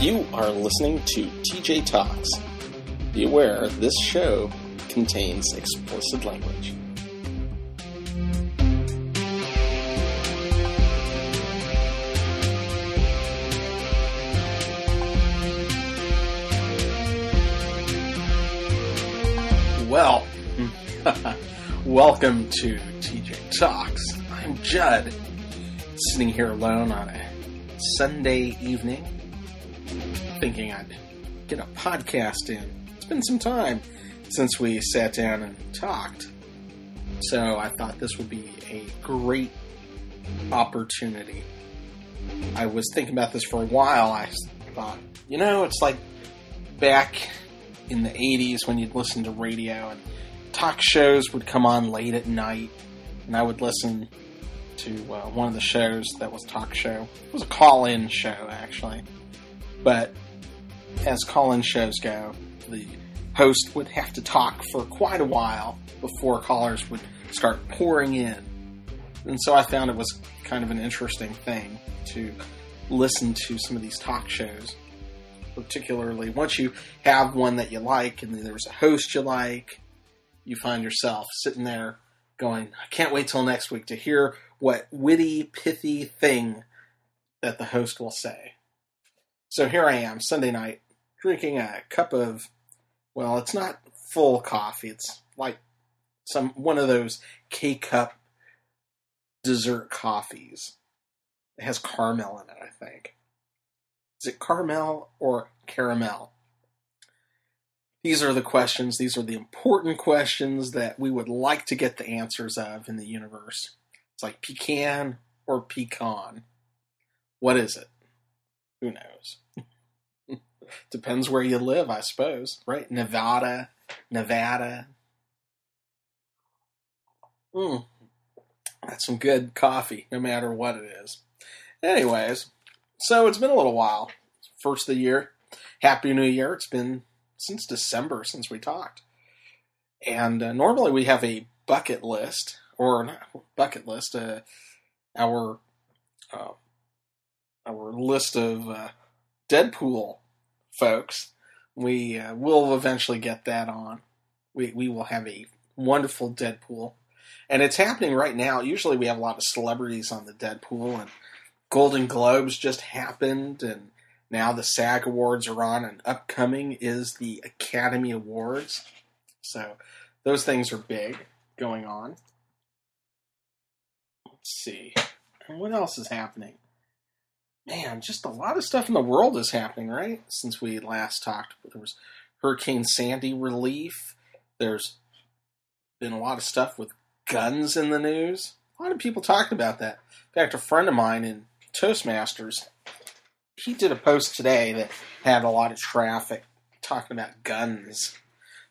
You are listening to TJ Talks. Be aware this show contains explicit language. Well, welcome to TJ Talks. I'm Judd, sitting here alone on a Sunday evening, thinking I'd get a podcast in. It's been some time since we sat down and talked, so I thought this would be a great opportunity. I was thinking about this for a while. I thought, you know, it's like back in the 80s when you'd listen to radio and talk shows would come on late at night and I would listen to uh, one of the shows that was talk show. It was a call-in show actually. But as call-in shows go, the host would have to talk for quite a while before callers would start pouring in. And so I found it was kind of an interesting thing to listen to some of these talk shows particularly once you have one that you like and there's a host you like, you find yourself sitting there going, I can't wait till next week to hear what witty, pithy thing that the host will say. So here I am, Sunday night, drinking a cup of, well, it's not full coffee. It's like some one of those K cup dessert coffees. It has caramel in it, I think. Is it caramel or caramel? These are the questions, these are the important questions that we would like to get the answers of in the universe. It's like pecan or pecan. What is it? Who knows? Depends where you live, I suppose, right? Nevada, Nevada. Mm. That's some good coffee, no matter what it is. Anyways, so it's been a little while. First of the year. Happy New Year. It's been since December since we talked. And uh, normally we have a bucket list, or not bucket list, uh, our uh, our list of uh, Deadpool folks. We uh, will eventually get that on. We we will have a wonderful Deadpool, and it's happening right now. Usually we have a lot of celebrities on the Deadpool, and Golden Globes just happened, and now the SAG Awards are on, and upcoming is the Academy Awards. So those things are big going on. Let's see. What else is happening? Man, just a lot of stuff in the world is happening, right? Since we last talked, there was Hurricane Sandy relief. There's been a lot of stuff with guns in the news. A lot of people talked about that. In fact, a friend of mine in Toastmasters, he did a post today that had a lot of traffic talking about guns,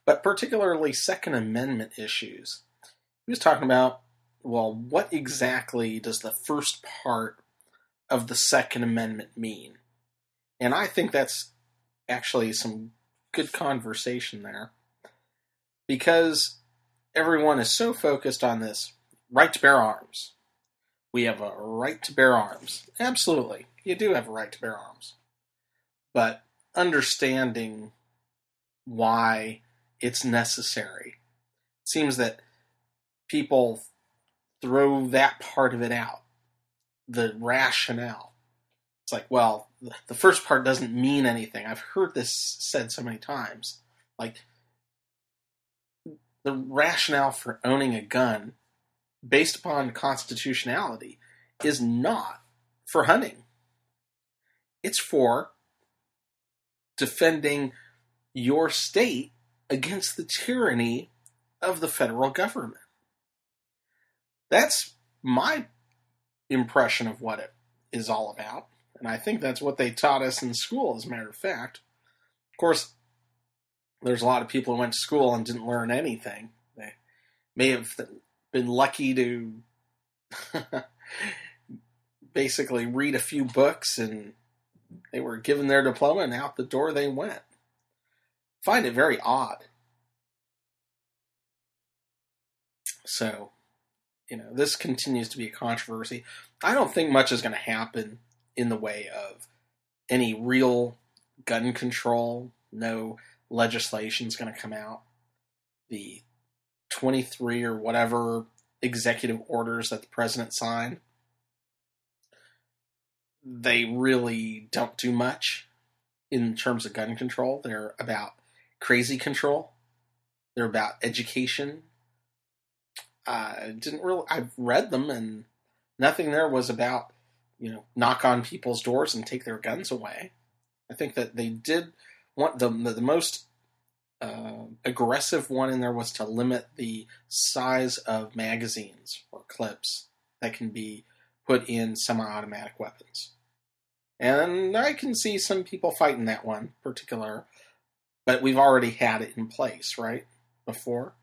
but particularly Second Amendment issues. He was talking about, well, what exactly does the first part of the Second Amendment mean? And I think that's actually some good conversation there. Because everyone is so focused on this right to bear arms, we have a right to bear arms. Absolutely. You do have a right to bear arms. But understanding why it's necessary. It seems that people throw that part of it out. The rationale. It's like, well, the first part doesn't mean anything. I've heard this said so many times. Like, the rationale for owning a gun based upon constitutionality is not for hunting. It's for defending your state against the tyranny of the federal government. That's my impression of what it is all about. And I think that's what they taught us in school, as a matter of fact. Of course, there's a lot of people who went to school and didn't learn anything. They may have been lucky to basically read a few books and they were given their diploma and out the door they went. Find it very odd. So, you know, this continues to be a controversy. I don't think much is going to happen in the way of any real gun control. No legislation is going to come out. The 23 or whatever executive orders that the president signed, they really don't do much in terms of gun control. They're about crazy control. They're about education. I didn't really. I've read them, and nothing there was about you know knock on people's doors and take their guns away. I think that they did want the the, the most uh, aggressive one in there was to limit the size of magazines or clips that can be put in semi-automatic weapons. And I can see some people fighting that one particular, but we've already had it in place, right? Before.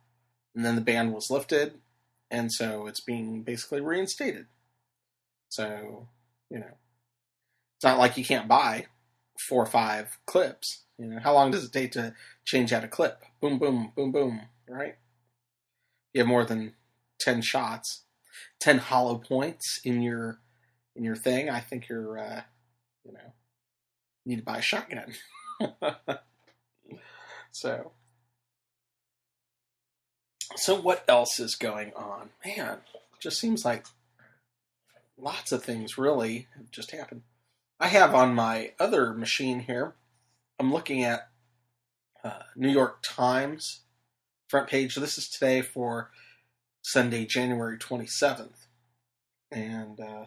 And then the ban was lifted, and so it's being basically reinstated. So, you know, it's not like you can't buy four or five clips. You know, how long does it take to change out a clip? Boom, boom, boom, boom, right? You have more than 10 shots, 10 hollow points in your in your thing. I think you're uh, you know, need to buy a shotgun. so, so what else is going on? Man, just seems like lots of things really have just happened. I have on my other machine here. I'm looking at uh, New York Times front page. This is today for Sunday, January 27th, and uh,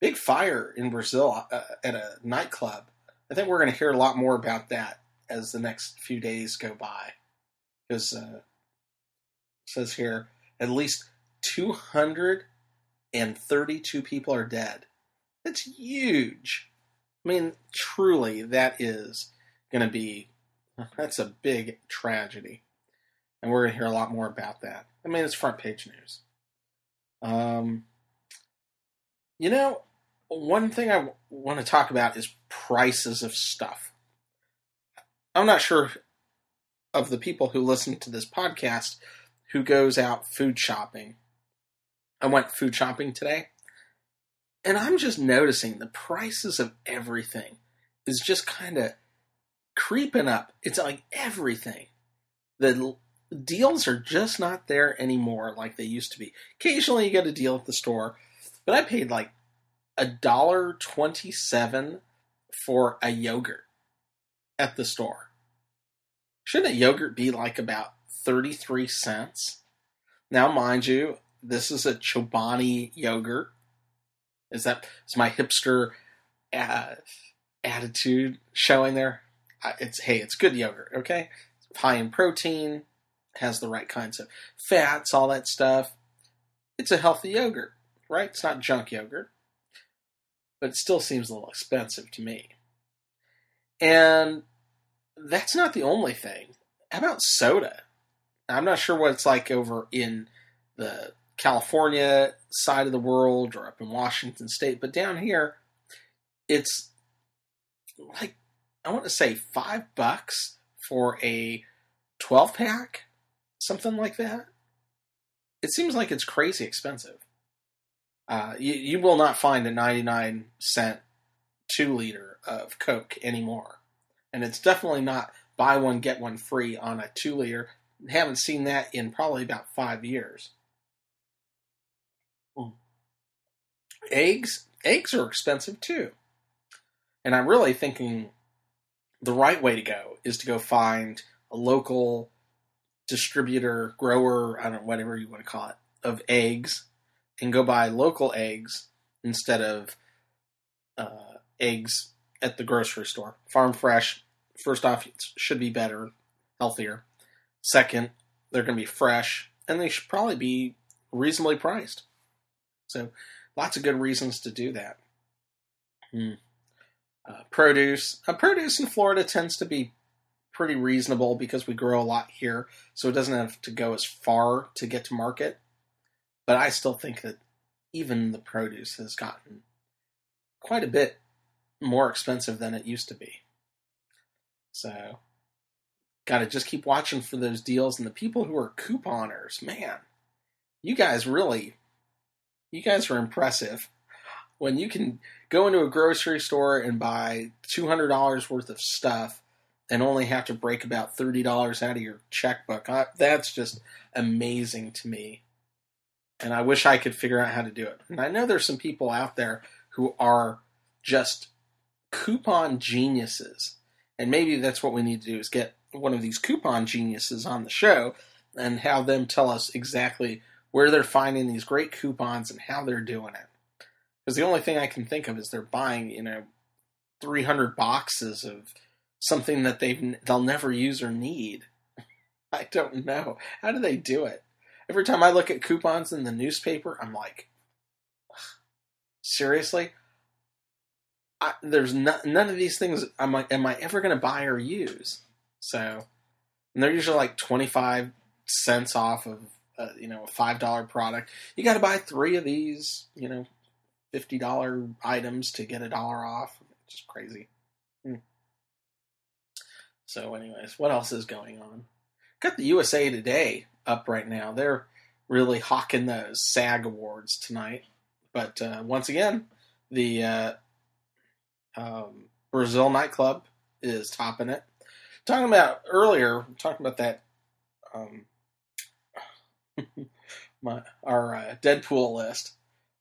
big fire in Brazil uh, at a nightclub. I think we're going to hear a lot more about that as the next few days go by. Because uh, says here at least 232 people are dead. That's huge. I mean, truly, that is going to be that's a big tragedy, and we're going to hear a lot more about that. I mean, it's front page news. Um, you know, one thing I w- want to talk about is prices of stuff. I'm not sure of the people who listen to this podcast who goes out food shopping. I went food shopping today, and I'm just noticing the prices of everything is just kind of creeping up. It's like everything. The deals are just not there anymore like they used to be. Occasionally you get a deal at the store, but I paid like a dollar twenty-seven for a yogurt at the store. Shouldn't a yogurt be like about thirty-three cents? Now, mind you, this is a Chobani yogurt. Is that is my hipster uh, attitude showing there? It's hey, it's good yogurt. Okay, it's high in protein, has the right kinds of fats, all that stuff. It's a healthy yogurt, right? It's not junk yogurt but it still seems a little expensive to me. And that's not the only thing. How about soda? I'm not sure what it's like over in the California side of the world or up in Washington State, but down here, it's like I want to say five bucks for a 12 pack, something like that. It seems like it's crazy expensive. Uh, you, you will not find a 99 cent two liter of Coke anymore. And it's definitely not buy one, get one free on a two liter. Haven't seen that in probably about five years. Mm. Eggs, eggs are expensive too. And I'm really thinking the right way to go is to go find a local distributor, grower, I don't know, whatever you want to call it, of eggs and go buy local eggs instead of uh, eggs at the grocery store. Farm fresh, first off, should be better, healthier. Second, they're going to be fresh, and they should probably be reasonably priced. So, lots of good reasons to do that. Hmm. Uh, produce. Uh, produce in Florida tends to be pretty reasonable because we grow a lot here, so it doesn't have to go as far to get to market. But I still think that even the produce has gotten quite a bit more expensive than it used to be. So, got to just keep watching for those deals. And the people who are couponers, man, you guys really, you guys are impressive. when you can go into a grocery store and buy $200 worth of stuff and only have to break about $30 out of your checkbook. I, that's just amazing to me. And I wish I could figure out how to do it. And I know there's some people out there who are just coupon geniuses. And maybe that's what we need to do is get one of these coupon geniuses on the show and have them tell us exactly where they're finding these great coupons and how they're doing it. Because the only thing I can think of is they're buying, you know, 300 boxes of something that they've they'll never use or need. I don't know. How do they do it? Every time I look at coupons in the newspaper, I'm like, seriously? I, there's no, none of these things am I, am I ever going to buy or use? So, and they're usually like 25 cents off of, uh, you know, a $5 product. You got to buy three of these, you know, $50 items to get a dollar off. It's just crazy. Hmm. So, anyways, what else is going on? Got the USA Today up right now. They're really hawking those SAG awards tonight. But uh, once again, the uh, um, Brazil nightclub is topping it. Talking about earlier, talking about that um, my our uh, Deadpool list.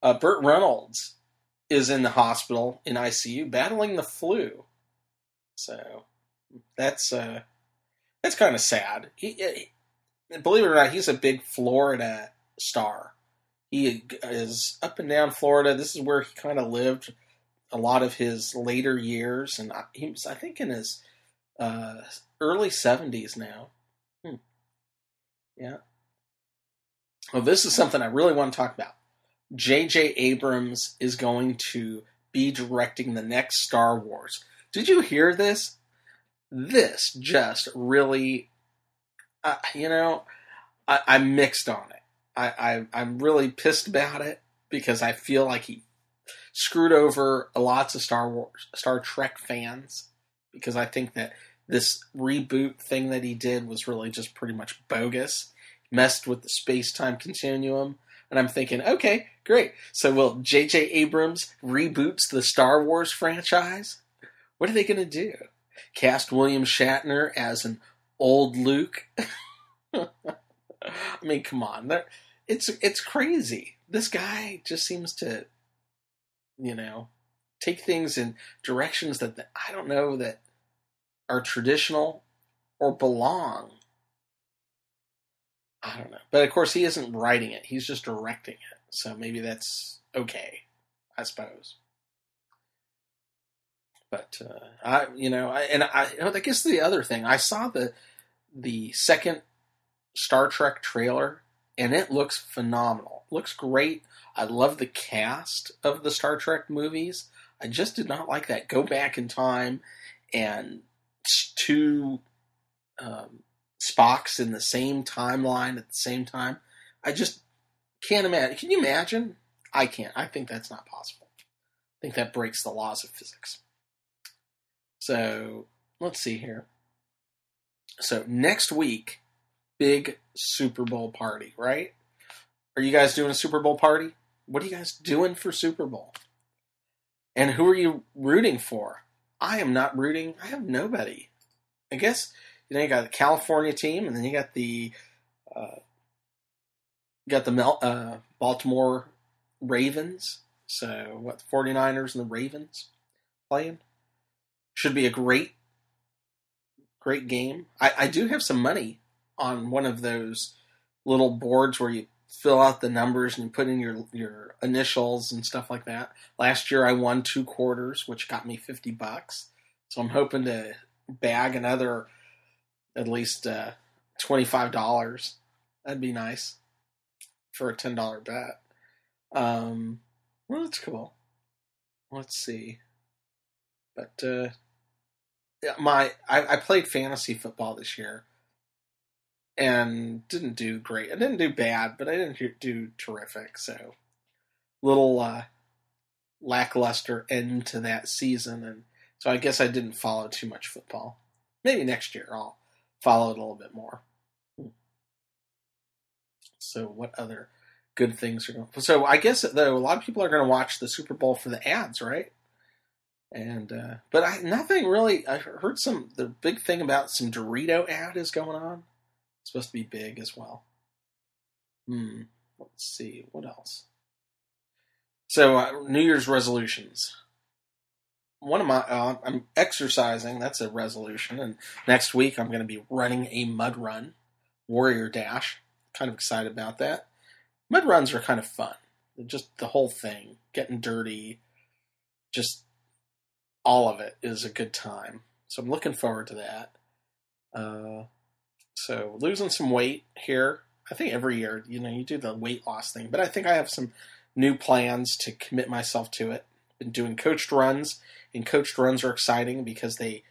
Uh, Burt Reynolds is in the hospital in ICU battling the flu. So that's uh, that's kind of sad. He, he, believe it or not, he's a big Florida star. He is up and down Florida. This is where he kind of lived a lot of his later years, and he was, I think, in his uh, early seventies now. Hmm. Yeah. Well, this is something I really want to talk about. J.J. Abrams is going to be directing the next Star Wars. Did you hear this? This just really, uh, you know, I, am mixed on it. I, I I'm really pissed about it because I feel like he screwed over lots of Star Wars, Star Trek fans because I think that this reboot thing that he did was really just pretty much bogus, messed with the space time continuum. And I'm thinking, okay, great. So will J.J. Abrams reboots the Star Wars franchise? What are they going to do? Cast William Shatner as an old Luke? I mean, come on. It's it's crazy. This guy just seems to, you know, take things in directions that I don't know that are traditional or belong. I don't know. But of course, he isn't writing it, he's just directing it. So maybe that's okay, I suppose. But uh, I, you know, I, and I, I guess the other thing I saw the the second Star Trek trailer, and it looks phenomenal. It looks great. I love the cast of the Star Trek movies. I just did not like that. Go back in time and two um, Spocks in the same timeline at the same time. I just can't imagine. Can you imagine? I can't. I think that's not possible. I think that breaks the laws of physics. So let's see here. So next week, big Super Bowl party, right? Are you guys doing a Super Bowl party? What are you guys doing for Super Bowl? And who are you rooting for? I am not rooting. I have nobody. I guess you know you got the California team, and then you got the uh, got the Mel- uh, Baltimore Ravens. So what? The 49ers and the Ravens playing should be a great great game. I, I do have some money on one of those little boards where you fill out the numbers and put in your your initials and stuff like that. Last year I won two quarters, which got me fifty bucks. So I'm hoping to bag another at least uh, twenty five dollars. That'd be nice for a ten dollar bet. Um, well, that's cool. Let's see, but uh, my I, I played fantasy football this year and didn't do great. I didn't do bad, but I didn't do terrific. So little uh, lackluster end to that season, and so I guess I didn't follow too much football. Maybe next year I'll follow it a little bit more. So what other good things are going. So I guess though a lot of people are going to watch the Super Bowl for the ads, right? And uh, but I nothing really. I heard some the big thing about some Dorito ad is going on. It's supposed to be big as well. Hmm. Let's see what else. So uh, New Year's resolutions. One of my uh, I'm exercising. That's a resolution, and next week I'm going to be running a mud run, Warrior Dash. Kind of excited about that. Mud runs are kind of fun. Just the whole thing, getting dirty, just all of it is a good time. So I'm looking forward to that. Uh, so losing some weight here. I think every year, you know, you do the weight loss thing, but I think I have some new plans to commit myself to it. Been doing coached runs, and coached runs are exciting because they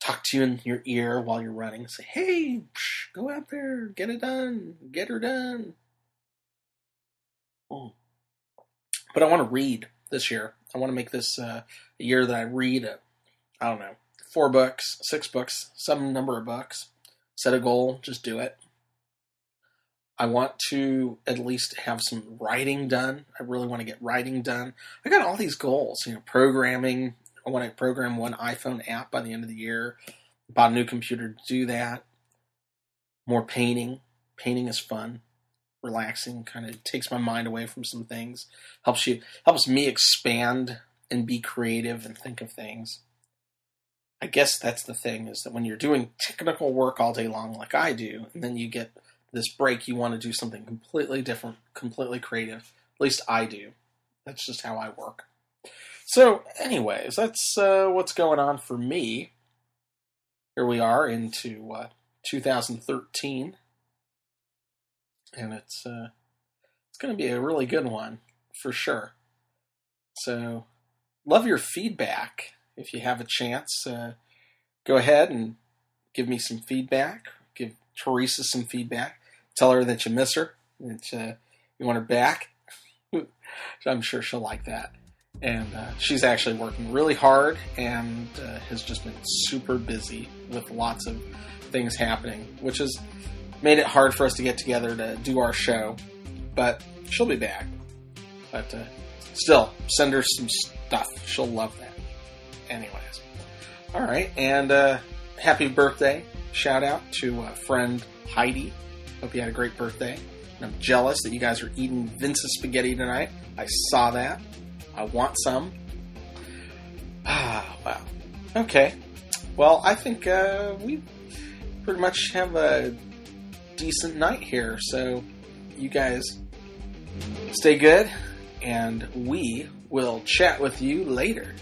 talk to you in your ear while you're running. Say, "Hey, psh, go out there, get it done, get her done." Oh. But I want to read this year. I want to make this uh, a year that I read. A, I don't know, four books, six books, some number of books. Set a goal, just do it. I want to at least have some writing done. I really want to get writing done. I got all these goals, you know, programming. I want to program one iPhone app by the end of the year. Bought a new computer to do that. More painting. Painting is fun, relaxing, kind of takes my mind away from some things. Helps you helps me expand and be creative and think of things. I guess that's the thing is that when you're doing technical work all day long like I do, and then you get this break, you want to do something completely different, completely creative. At least I do. That's just how I work. So, anyways, that's uh, what's going on for me. Here we are into uh, 2013, and it's uh, it's going to be a really good one for sure. So, love your feedback. If you have a chance, uh, go ahead and give me some feedback. Give Teresa some feedback. Tell her that you miss her, that uh, you want her back. I'm sure she'll like that. And uh, she's actually working really hard and uh, has just been super busy with lots of things happening, which has made it hard for us to get together to do our show. But she'll be back. But uh, still, send her some stuff. She'll love that. Anyways. All right. And uh, happy birthday. Shout out to a friend Heidi Hope you had a great birthday. And I'm jealous that you guys are eating Vince's spaghetti tonight. I saw that. I want some. Ah, wow. Okay. Well, I think uh, we pretty much have a decent night here. So, you guys stay good, and we will chat with you later.